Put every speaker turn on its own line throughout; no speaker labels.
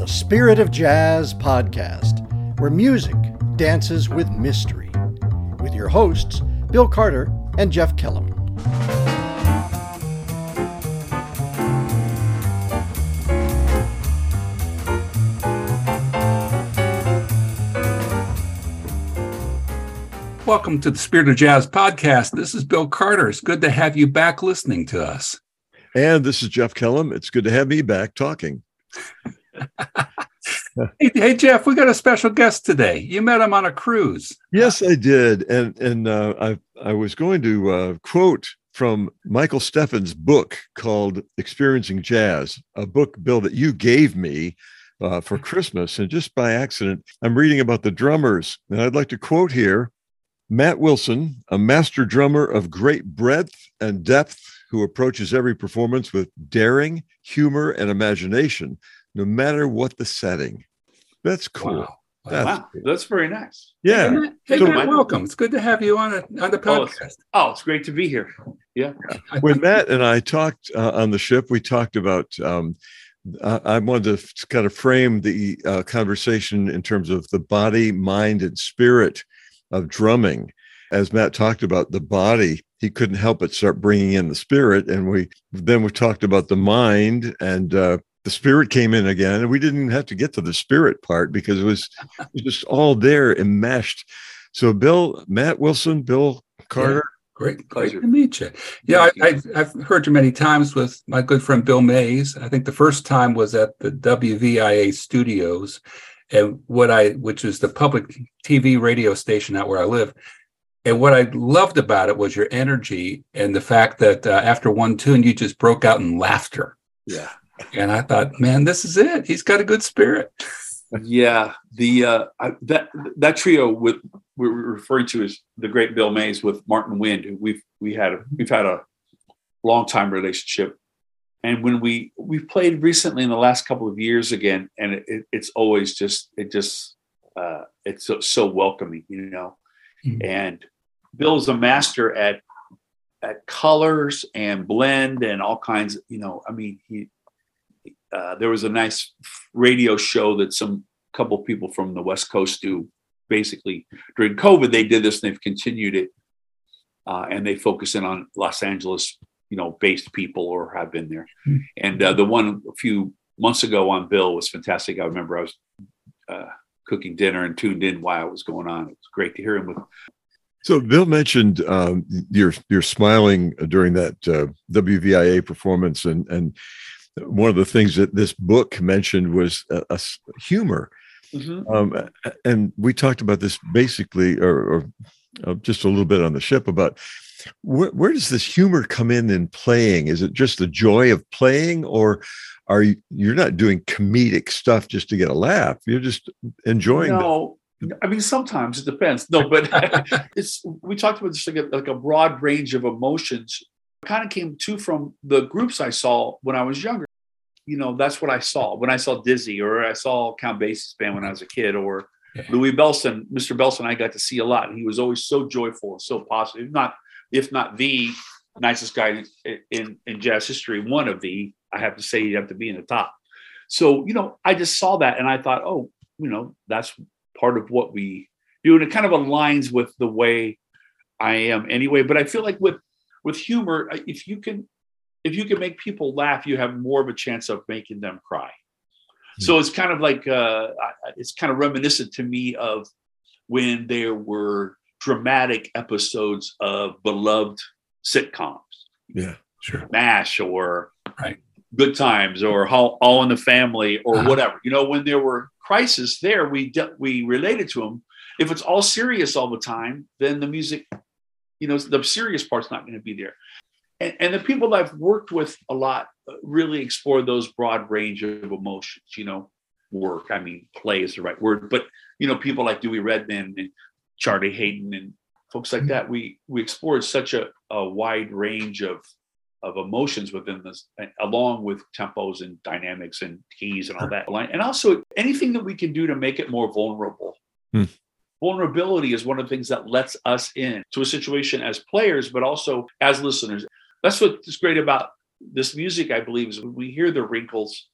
the Spirit of Jazz podcast, where music dances with mystery, with your hosts, Bill Carter and Jeff Kellum.
Welcome to the Spirit of Jazz podcast. This is Bill Carter. It's good to have you back listening to us.
And this is Jeff Kellum. It's good to have me back talking.
Hey, hey, Jeff, we got a special guest today. You met him on a cruise.
Yes, I did, and and uh, I I was going to uh, quote from Michael Stephans' book called "Experiencing Jazz," a book, Bill, that you gave me uh, for Christmas, and just by accident, I'm reading about the drummers, and I'd like to quote here. Matt Wilson, a master drummer of great breadth and depth, who approaches every performance with daring, humor, and imagination, no matter what the setting. That's cool.
Wow. That's, wow. Cool. That's very nice.
Yeah.
Hey, Matt, hey, so, Matt, welcome. It's good to have you on, a, on the podcast.
Oh it's, oh, it's great to be here. Yeah.
when Matt and I talked uh, on the ship, we talked about. Um, I wanted to kind of frame the uh, conversation in terms of the body, mind, and spirit of drumming. As Matt talked about the body, he couldn't help but start bringing in the spirit, and we then we talked about the mind, and uh, the spirit came in again, and we didn't have to get to the spirit part because it was, it was just all there and enmeshed. So, Bill, Matt Wilson, Bill Carter.
Yeah. Great, great to meet you. Yeah, I, have I've heard you many times with my good friend Bill Mays. I think the first time was at the WVIA studios, and what I which is the public TV radio station out where I live. And what I loved about it was your energy and the fact that uh, after one tune you just broke out in laughter.
Yeah.
And I thought, man, this is it. He's got a good spirit.
yeah, the uh, I, that that trio with we're referring to as the great Bill Mays with Martin Wind. who We've we had a, we've had a long time relationship and when we we've played recently in the last couple of years again and it, it, it's always just it just uh, it's so, so, welcoming you know mm-hmm. and bill's a master at at colors and blend and all kinds of, you know i mean he uh, there was a nice radio show that some couple people from the west coast do basically during covid they did this and they've continued it uh, and they focus in on los angeles you know based people or have been there. Mm-hmm. And uh, the one a few months ago on Bill was fantastic. I remember I was uh, cooking dinner and tuned in while it was going on. It was great to hear him with.
So Bill mentioned um, you're you're smiling during that uh, WVIA performance, and and one of the things that this book mentioned was a, a humor. Mm-hmm. Um, and we talked about this basically, or, or uh, just a little bit on the ship about where, where, does this humor come in in playing? Is it just the joy of playing, or are you you're not doing comedic stuff just to get a laugh? You're just enjoying.
No, the- I mean sometimes it depends. No, but it's we talked about this like a, like a broad range of emotions. kind of came too from the groups I saw when I was younger. You know, that's what I saw when I saw Dizzy, or I saw Count Basie's band when I was a kid, or yeah. Louis Bellson, Mr. Bellson, I got to see a lot. And he was always so joyful, so positive. Not if not the nicest guy in, in, in jazz history, one of the, I have to say, you have to be in the top. So, you know, I just saw that and I thought, oh, you know, that's part of what we do. And it kind of aligns with the way I am anyway. But I feel like with with humor, if you can if you can make people laugh, you have more of a chance of making them cry. Mm-hmm. So it's kind of like uh, it's kind of reminiscent to me of when there were dramatic episodes of beloved sitcoms.
Yeah, sure.
MASH or right. Good Times or All, All in the Family or uh-huh. whatever. You know, when there were crises there, we de- we related to them. If it's all serious all the time, then the music, you know, the serious part's not going to be there. And, and the people I've worked with a lot really explore those broad range of emotions. You know, work. I mean, play is the right word, but you know, people like Dewey Redman and Charlie Haden and folks like mm-hmm. that, we we explored such a, a wide range of of emotions within this, along with tempos and dynamics and keys and all that. And also anything that we can do to make it more vulnerable. Hmm. Vulnerability is one of the things that lets us in to a situation as players, but also as listeners. That's what's great about this music, I believe, is when we hear the wrinkles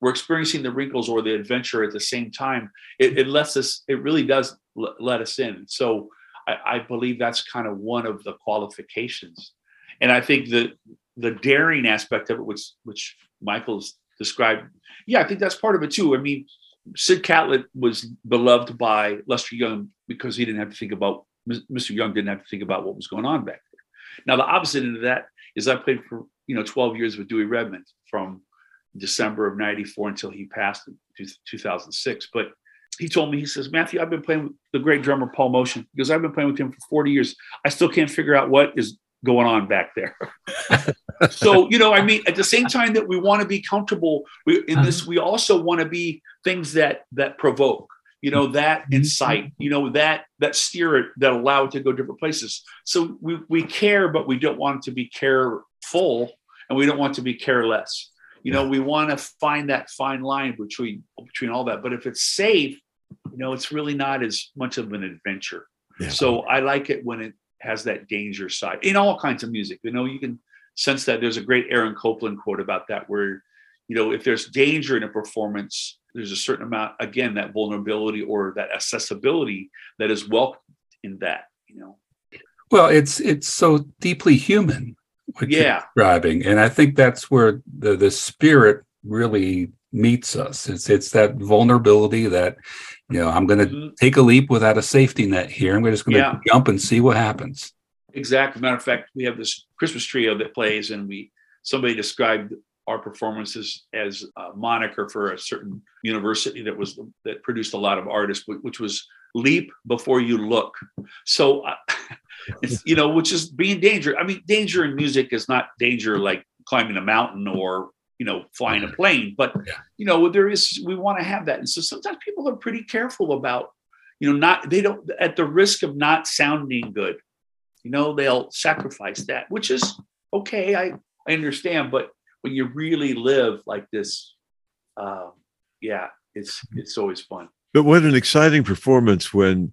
we're experiencing the wrinkles or the adventure at the same time, it, it lets us, it really does l- let us in. So I, I believe that's kind of one of the qualifications. And I think that the daring aspect of it, which which Michael's described, yeah, I think that's part of it too. I mean, Sid Catlett was beloved by Lester Young because he didn't have to think about Mr. Young didn't have to think about what was going on back there. Now the opposite end of that is I played for you know 12 years with Dewey Redman from December of 94 until he passed in 2006. But he told me, he says, Matthew, I've been playing with the great drummer Paul Motian because I've been playing with him for 40 years. I still can't figure out what is going on back there. so, you know, I mean, at the same time that we want to be comfortable we, in uh-huh. this, we also want to be things that that provoke, you know, that mm-hmm. incite, you know, that that steer it, that allow it to go different places. So we we care, but we don't want it to be careful and we don't want to be careless. You know, we want to find that fine line between between all that. But if it's safe, you know, it's really not as much of an adventure. Yeah. So I like it when it has that danger side in all kinds of music. You know, you can sense that. There's a great Aaron Copland quote about that, where you know, if there's danger in a performance, there's a certain amount, again, that vulnerability or that accessibility that is welcomed in that. You know.
Well, it's it's so deeply human what yeah. you're describing, and I think that's where the the spirit really meets us. It's it's that vulnerability that you know I'm going to mm-hmm. take a leap without a safety net here. I'm just going to yeah. jump and see what happens.
Exactly. Matter of fact, we have this Christmas trio that plays, and we somebody described our performances as a moniker for a certain university that was that produced a lot of artists, which was leap before you look. So, uh, it's, you know, which is being danger. I mean, danger in music is not danger like climbing a mountain or you know flying a plane but yeah. you know there is we want to have that and so sometimes people are pretty careful about you know not they don't at the risk of not sounding good you know they'll sacrifice that which is okay i i understand but when you really live like this um yeah it's it's always fun.
But what an exciting performance when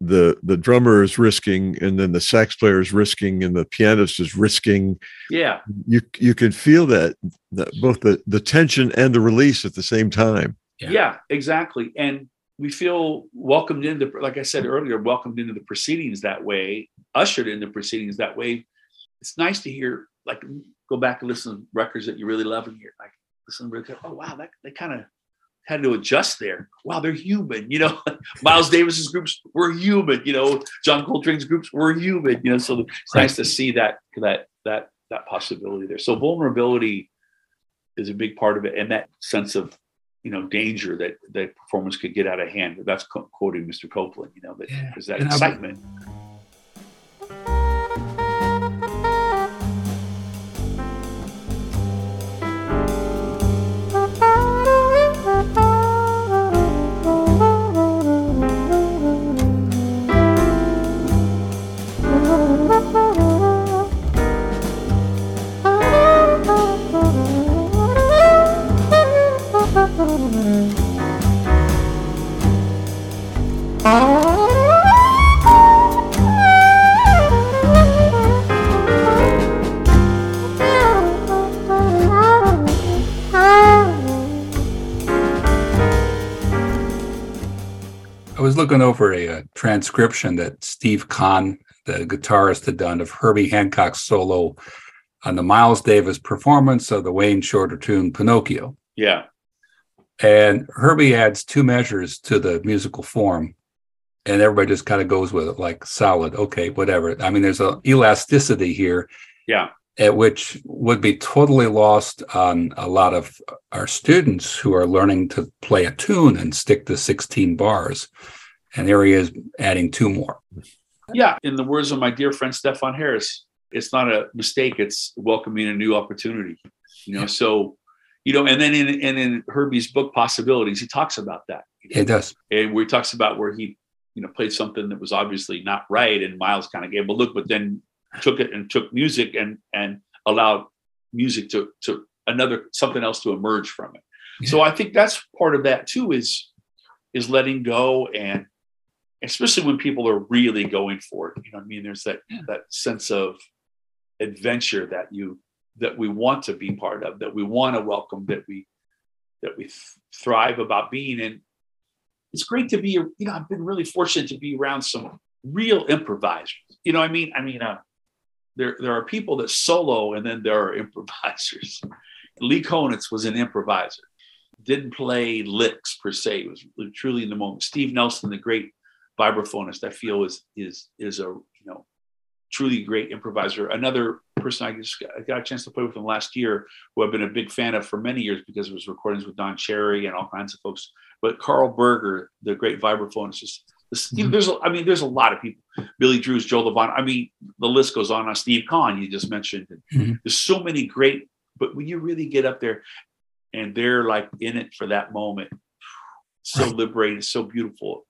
the the drummer is risking and then the sax player is risking and the pianist is risking.
Yeah.
You you can feel that, that both the the tension and the release at the same time.
Yeah. yeah exactly. And we feel welcomed into like i said earlier welcomed into the proceedings that way ushered into proceedings that way. It's nice to hear like go back and listen to records that you really love and you're like listen to oh wow that they kind of had to adjust there. Wow, they're human. You know, Miles Davis's groups were human. You know, John Coltrane's groups were human. You know, so it's nice to see that that that that possibility there. So vulnerability is a big part of it, and that sense of you know danger that that performance could get out of hand. That's quoting Mr. Copland You know, that yeah. there's that and excitement. I'm,
looking over a, a, transcription that Steve Khan, the guitarist, had done of Herbie Hancock's solo on the Miles Davis performance of the Wayne Shorter tune Pinocchio.
Yeah.
And Herbie adds two measures to the musical form, and everybody just kind of goes with it like solid, okay, whatever. I mean, there's a elasticity here.
Yeah.
At which would be totally lost on a lot of our students who are learning to play a tune and stick to 16 bars and there he is adding two more.
Yeah, in the words of my dear friend Stefon Harris, it's not a mistake; it's welcoming a new opportunity. You know, yeah. so you know, and then in and in Herbie's book Possibilities, he talks about that.
It does,
and where he talks about where he you know played something that was obviously not right, and Miles kind of gave a look, but then took it and took music and and allowed music to to another something else to emerge from it. Yeah. So I think that's part of that too is is letting go and especially when people are really going for it. You know, what I mean, there's that yeah. that sense of adventure that you that we want to be part of, that we want to welcome, that we that we th- thrive about being in. It's great to be, you know, I've been really fortunate to be around some real improvisers. You know, I mean, I mean, uh, there there are people that solo, and then there are improvisers. Lee Konitz was an improviser, didn't play licks per se. It was truly in the moment. Steve Nelson, the great vibraphonist, I feel is is is a you know truly great improviser. Another person I just got, I got a chance to play with him last year, who I've been a big fan of for many years because of his recordings with Don Cherry and all kinds of folks. But Karl Berger, the great vibraphonist, is know, there's, a, I mean, there's a lot of people. Billy Drewes, Joe Lovano. I mean, the list goes on. On Steve Khan, you just mentioned. Mm-hmm. There's so many great. But when you really get up there, and they're like in it for that moment, so liberated, so beautiful.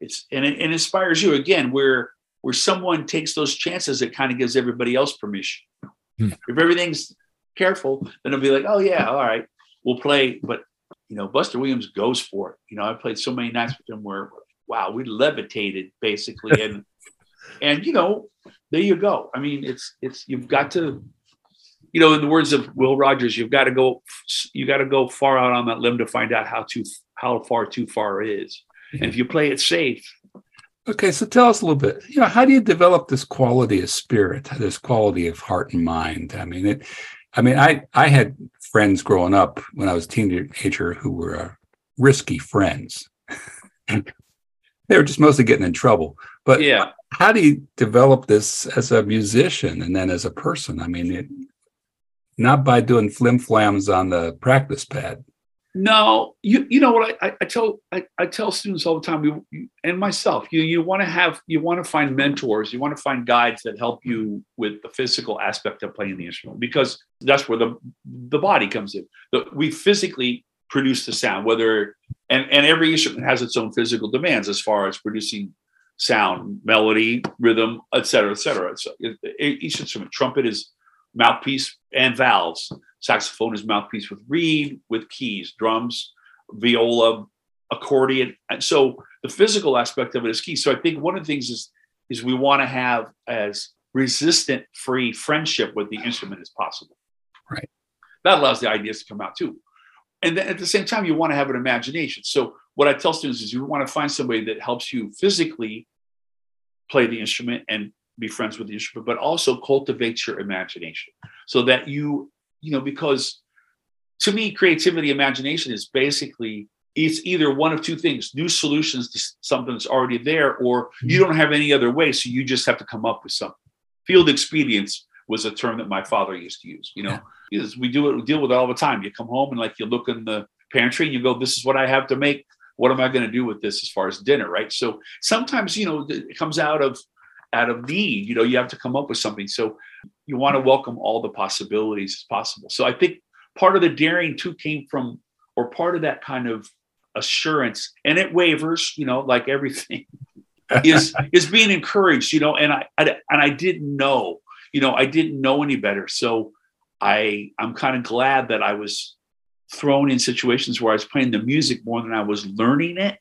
It's and it, it inspires you again. Where where someone takes those chances, it kind of gives everybody else permission. Hmm. If everything's careful, then it'll be like, oh yeah, all right, we'll play. But you know, Buster Williams goes for it. You know, I played so many nights with him where wow, we levitated basically. And and you know, there you go. I mean, it's it's you've got to, you know, in the words of Will Rogers, you've got to go you got to go far out on that limb to find out how too how far too far is. And if you play it safe.
Okay, so tell us a little bit. You know, how do you develop this quality of spirit, this quality of heart and mind? I mean, it. I mean, I I had friends growing up when I was a teenager who were uh, risky friends. they were just mostly getting in trouble. But
yeah,
how do you develop this as a musician and then as a person? I mean, it, not by doing flim flams on the practice pad.
No, you you know what I, I tell I, I tell students all the time, you, you, and myself, you you want to have you want to find mentors, you want to find guides that help you with the physical aspect of playing the instrument because that's where the the body comes in. The, we physically produce the sound, whether and and every instrument has its own physical demands as far as producing sound, melody, rhythm, et cetera, et cetera. So each instrument, trumpet is mouthpiece and valves. Saxophone is mouthpiece with reed, with keys, drums, viola, accordion. And so the physical aspect of it is key. So I think one of the things is is we want to have as resistant free friendship with the instrument as possible.
Right.
That allows the ideas to come out too and then at the same time you want to have an imagination so what i tell students is you want to find somebody that helps you physically play the instrument and be friends with the instrument but also cultivates your imagination so that you you know because to me creativity imagination is basically it's either one of two things new solutions to something that's already there or you mm-hmm. don't have any other way so you just have to come up with something field expedience was a term that my father used to use you know yeah we do it, we deal with it all the time. You come home and like you look in the pantry and you go, this is what I have to make. What am I going to do with this as far as dinner? Right. So sometimes, you know, it comes out of, out of need, you know, you have to come up with something. So you want to welcome all the possibilities as possible. So I think part of the daring too came from, or part of that kind of assurance and it wavers, you know, like everything is, is being encouraged, you know, and I, I, and I didn't know, you know, I didn't know any better. So I I'm kind of glad that I was thrown in situations where I was playing the music more than I was learning it.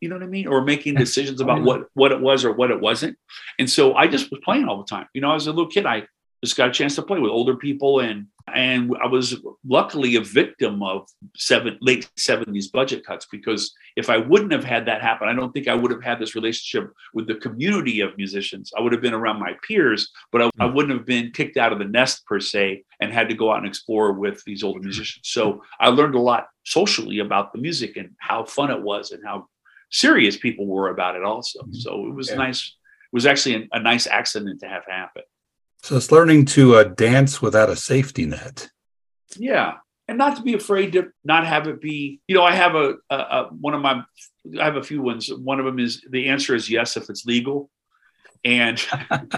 You know what I mean? Or making decisions about what what it was or what it wasn't. And so I just was playing all the time. You know, as a little kid, I just got a chance to play with older people and and I was luckily a victim of seven late 70s budget cuts because if I wouldn't have had that happen, I don't think I would have had this relationship with the community of musicians. I would have been around my peers, but I, I hmm. wouldn't have been kicked out of the nest per se and had to go out and explore with these older musicians. So I learned a lot socially about the music and how fun it was and how serious people were about it also. Hmm. So it was yeah. nice. It was actually a, a nice accident to have happen.
So it's learning to uh, dance without a safety net.
Yeah, and not to be afraid to not have it be. You know, I have a, a, a one of my. I have a few ones. One of them is the answer is yes if it's legal, and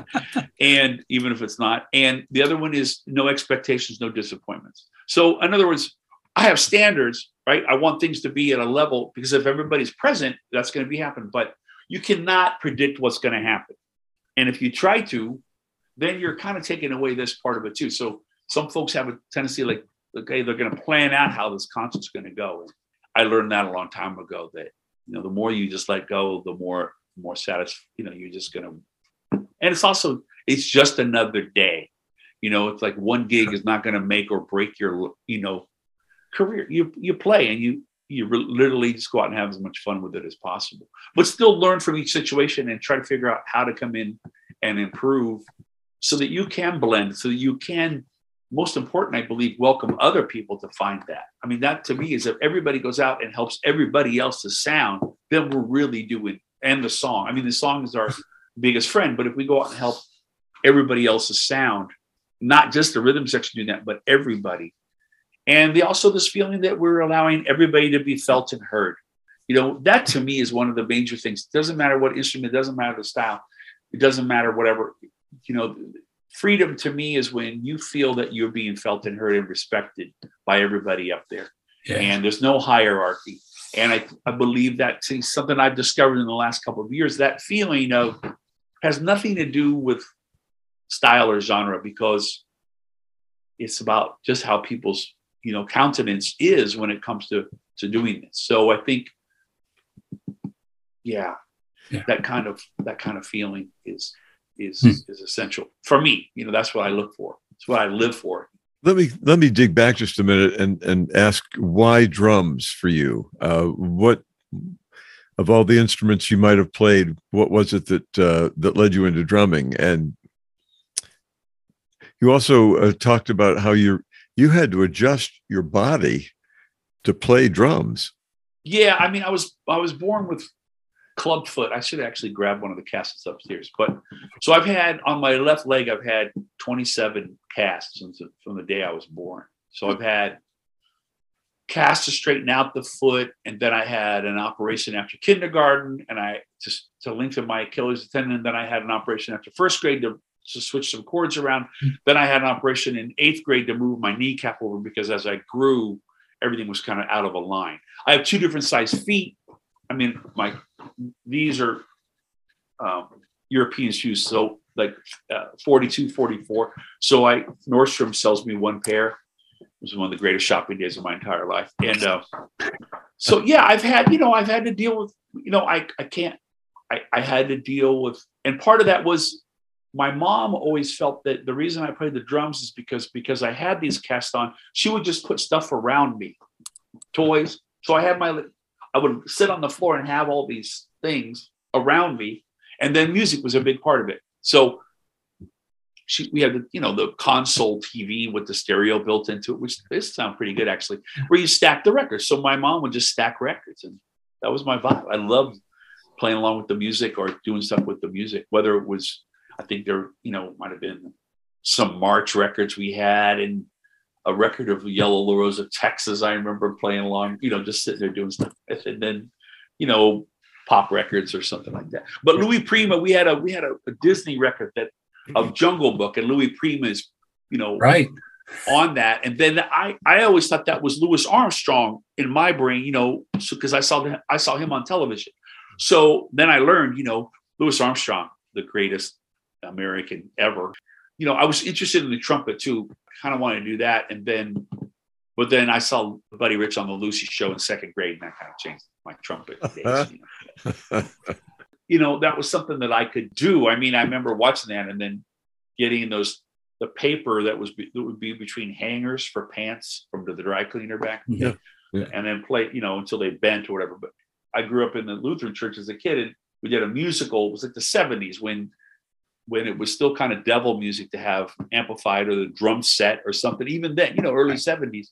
and even if it's not. And the other one is no expectations, no disappointments. So in other words, I have standards, right? I want things to be at a level because if everybody's present, that's going to be happen. But you cannot predict what's going to happen. And if you try to, then you're kind of taking away this part of it too. So some folks have a tendency like, okay, they're going to plan out how this concert's going to go. And I learned that a long time ago that, you know, the more you just let go, the more, more satisfied, you know, you're just going to, and it's also, it's just another day. You know, it's like one gig is not going to make or break your, you know, career. You you play and you you literally just go out and have as much fun with it as possible, but still learn from each situation and try to figure out how to come in and improve so that you can blend, so that you can, most important, I believe, welcome other people to find that. I mean, that to me is if everybody goes out and helps everybody else to sound, then we're really doing, and the song. I mean, the song is our biggest friend, but if we go out and help everybody else's sound, not just the rhythm section doing that, but everybody. And the, also this feeling that we're allowing everybody to be felt and heard. You know, that to me is one of the major things. It doesn't matter what instrument, it doesn't matter the style, it doesn't matter whatever. You know, freedom to me is when you feel that you're being felt and heard and respected by everybody up there. Yeah. And there's no hierarchy. And I, I believe that something I've discovered in the last couple of years, that feeling of has nothing to do with style or genre because it's about just how people's you know countenance is when it comes to to doing this. So i think yeah, yeah. that kind of that kind of feeling is is hmm. is essential for me. You know that's what i look for. It's what i live for.
Let me let me dig back just a minute and and ask why drums for you? Uh, what of all the instruments you might have played what was it that uh, that led you into drumming? And you also uh, talked about how you you had to adjust your body to play drums.
Yeah, I mean, I was I was born with club foot. I should actually grab one of the casts upstairs. But so I've had on my left leg, I've had 27 casts since from the day I was born. So I've had casts to straighten out the foot, and then I had an operation after kindergarten, and I just to lengthen my Achilles tendon. And then I had an operation after first grade to to switch some cords around. Hmm. Then I had an operation in eighth grade to move my kneecap over because as I grew, everything was kind of out of a line. I have two different size feet. I mean, my these are um, European shoes, so like uh, 42, 44. So I Nordstrom sells me one pair. It was one of the greatest shopping days of my entire life. And uh, so yeah, I've had you know I've had to deal with you know I I can't I, I had to deal with and part of that was my mom always felt that the reason I played the drums is because because I had these cast on, she would just put stuff around me, toys. So I had my, I would sit on the floor and have all these things around me, and then music was a big part of it. So she, we had the, you know, the console TV with the stereo built into it, which this sound pretty good actually, where you stack the records. So my mom would just stack records, and that was my vibe. I loved playing along with the music or doing stuff with the music, whether it was I think there, you know, might have been some March records we had and a record of Yellow Rose of Texas. I remember playing along, you know, just sitting there doing stuff. with, And then, you know, pop records or something like that. But Louis Prima, we had a we had a, a Disney record that of Jungle Book, and Louis Prima is, you know,
right
on that. And then I I always thought that was Louis Armstrong in my brain, you know, because I saw I saw him on television. So then I learned, you know, Louis Armstrong, the greatest American ever. You know, I was interested in the trumpet too. Kind of wanted to do that, and then, but then I saw Buddy Rich on the Lucy Show in second grade, and that kind of changed my trumpet days. You know? you know, that was something that I could do. I mean, I remember watching that, and then getting those the paper that was that would be between hangers for pants from the dry cleaner back,
yeah. yeah.
and then play, you know, until they bent or whatever. But I grew up in the Lutheran church as a kid, and we did a musical. It was like the '70s when when it was still kind of devil music to have amplified or the drum set or something, even then, you know, early 70s.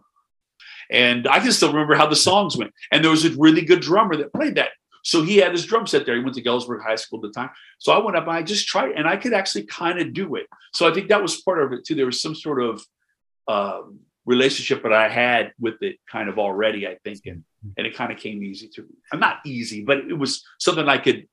And I can still remember how the songs went. And there was a really good drummer that played that. So he had his drum set there. He went to Galesburg High School at the time. So I went up and I just tried and I could actually kind of do it. So I think that was part of it too. There was some sort of um, relationship that I had with it kind of already, I think. And, and it kind of came easy to me. I'm not easy, but it was something I could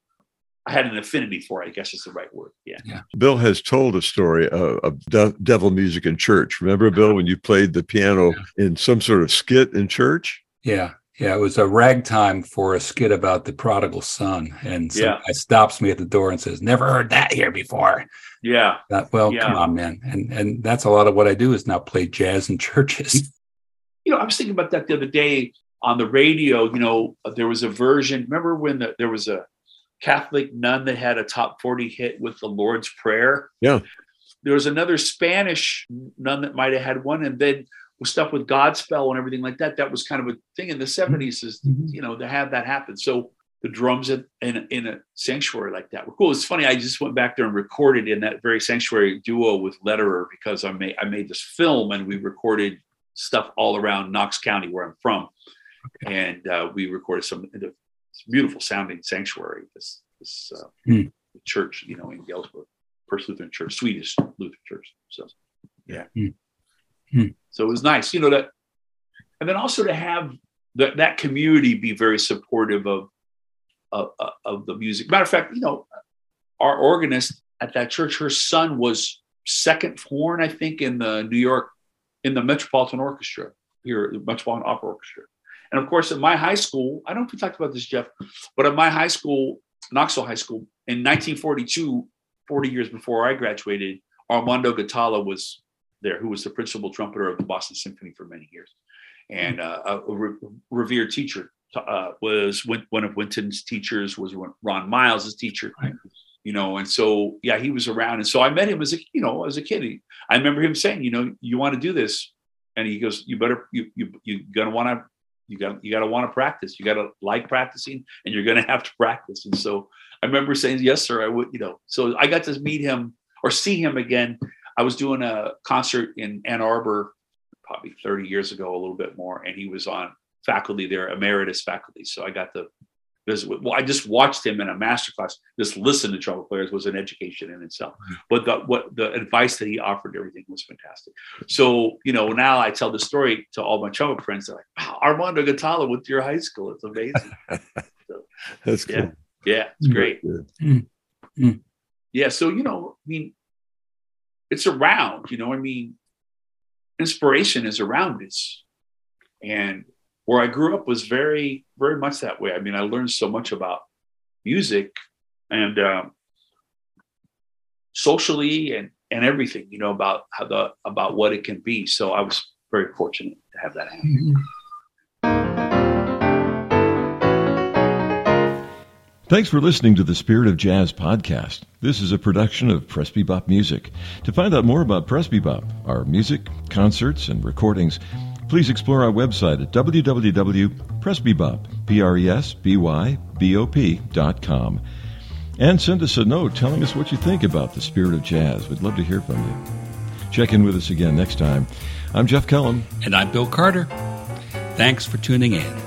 I had an affinity for. I guess is the right word. Yeah. yeah.
Bill has told a story of, of de- devil music in church. Remember, Bill, when you played the piano yeah. in some sort of skit in church?
Yeah. Yeah, it was a ragtime for a skit about the prodigal son, and so yeah. stops me at the door and says, "Never heard that here before."
Yeah.
well, yeah. come on, man, and and that's a lot of what I do is now play jazz in churches.
You know, I was thinking about that the other day on the radio. You know, there was a version. Remember when the, there was a Catholic nun that had a top 40 hit with the Lord's Prayer.
Yeah.
There was another Spanish nun that might have had one. And then stuff with Godspell and everything like that. That was kind of a thing in the 70s is,
Mhm.
you know, to have that happen. So the drums in, in, in a sanctuary like that were cool. It's funny. I just went back there and recorded in that very sanctuary duo with Lederer because I made, I made this film and we recorded stuff all around Knox County where I'm from. And uh, we recorded some beautiful sounding sanctuary, this, this uh,
Hmm.
church, you know, in Galesburg, First Lutheran Church, Swedish Lutheran Church. So, yeah.
Hmm. Hmm.
So it was nice, you know, that, and then also to have that, that community be very supportive of, of, of the music. Matter of fact, you know, our organist at that church, her son was second horn, I think, in the New York, in the Metropolitan Orchestra here, the Metropolitan Opera Orchestra. And of course, at my high school, I don't know if we talked about this, Jeff, but at my high school, Knoxville High School, in 1942, 40 years before I graduated, Armando Ghitalla was there, who was the principal trumpeter of the Boston Symphony for many years, and uh, a, re- revered teacher. Uh, was one of Wynton's teachers was Ron Miles' teacher,
Right.
you know, and so yeah, he was around, and so I met him as a you know as a kid. He- I remember him saying, you know, you want to do this, and he goes, you better you you you gonna want to you got you got to want to practice. You got to like practicing, and you're going to have to practice. And so I remember saying, "Yes, sir, I would." You know, so I got to meet him or see him again. I was doing a concert in Ann Arbor probably 30 years ago, a little bit more, and he was on faculty there, emeritus faculty. So I got to With, well, I just watched him in a master class. Just listen to trumpet players was an education in itself. Mm-hmm. But the what the advice that he offered, everything was fantastic. So you know, now I tell the story to all my trumpet friends. They're like, "Wow, Armando Ghitalla went to your high school. It's amazing."
That's cool.
Yeah. Yeah, it's mm-hmm. great.
Good.
Yeah, so you know, I mean, it's around. You know, I mean, inspiration is around us, and where I grew up was very, very much that way. I mean, I learned so much about music and um, socially and and everything. You know about how the about what it can be. So I was very fortunate to have that happen.
Thanks for listening to the Spirit of Jazz podcast. This is a production of Presbybop Music. To find out more about Presbybop, our music, concerts, and recordings, please explore our website at www.presbybop.com. And send us a note telling us what you think about the Spirit of Jazz. We'd love to hear from you. Check in with us again next time. I'm Jeff Kellum.
And I'm Bill Carter. Thanks for tuning in.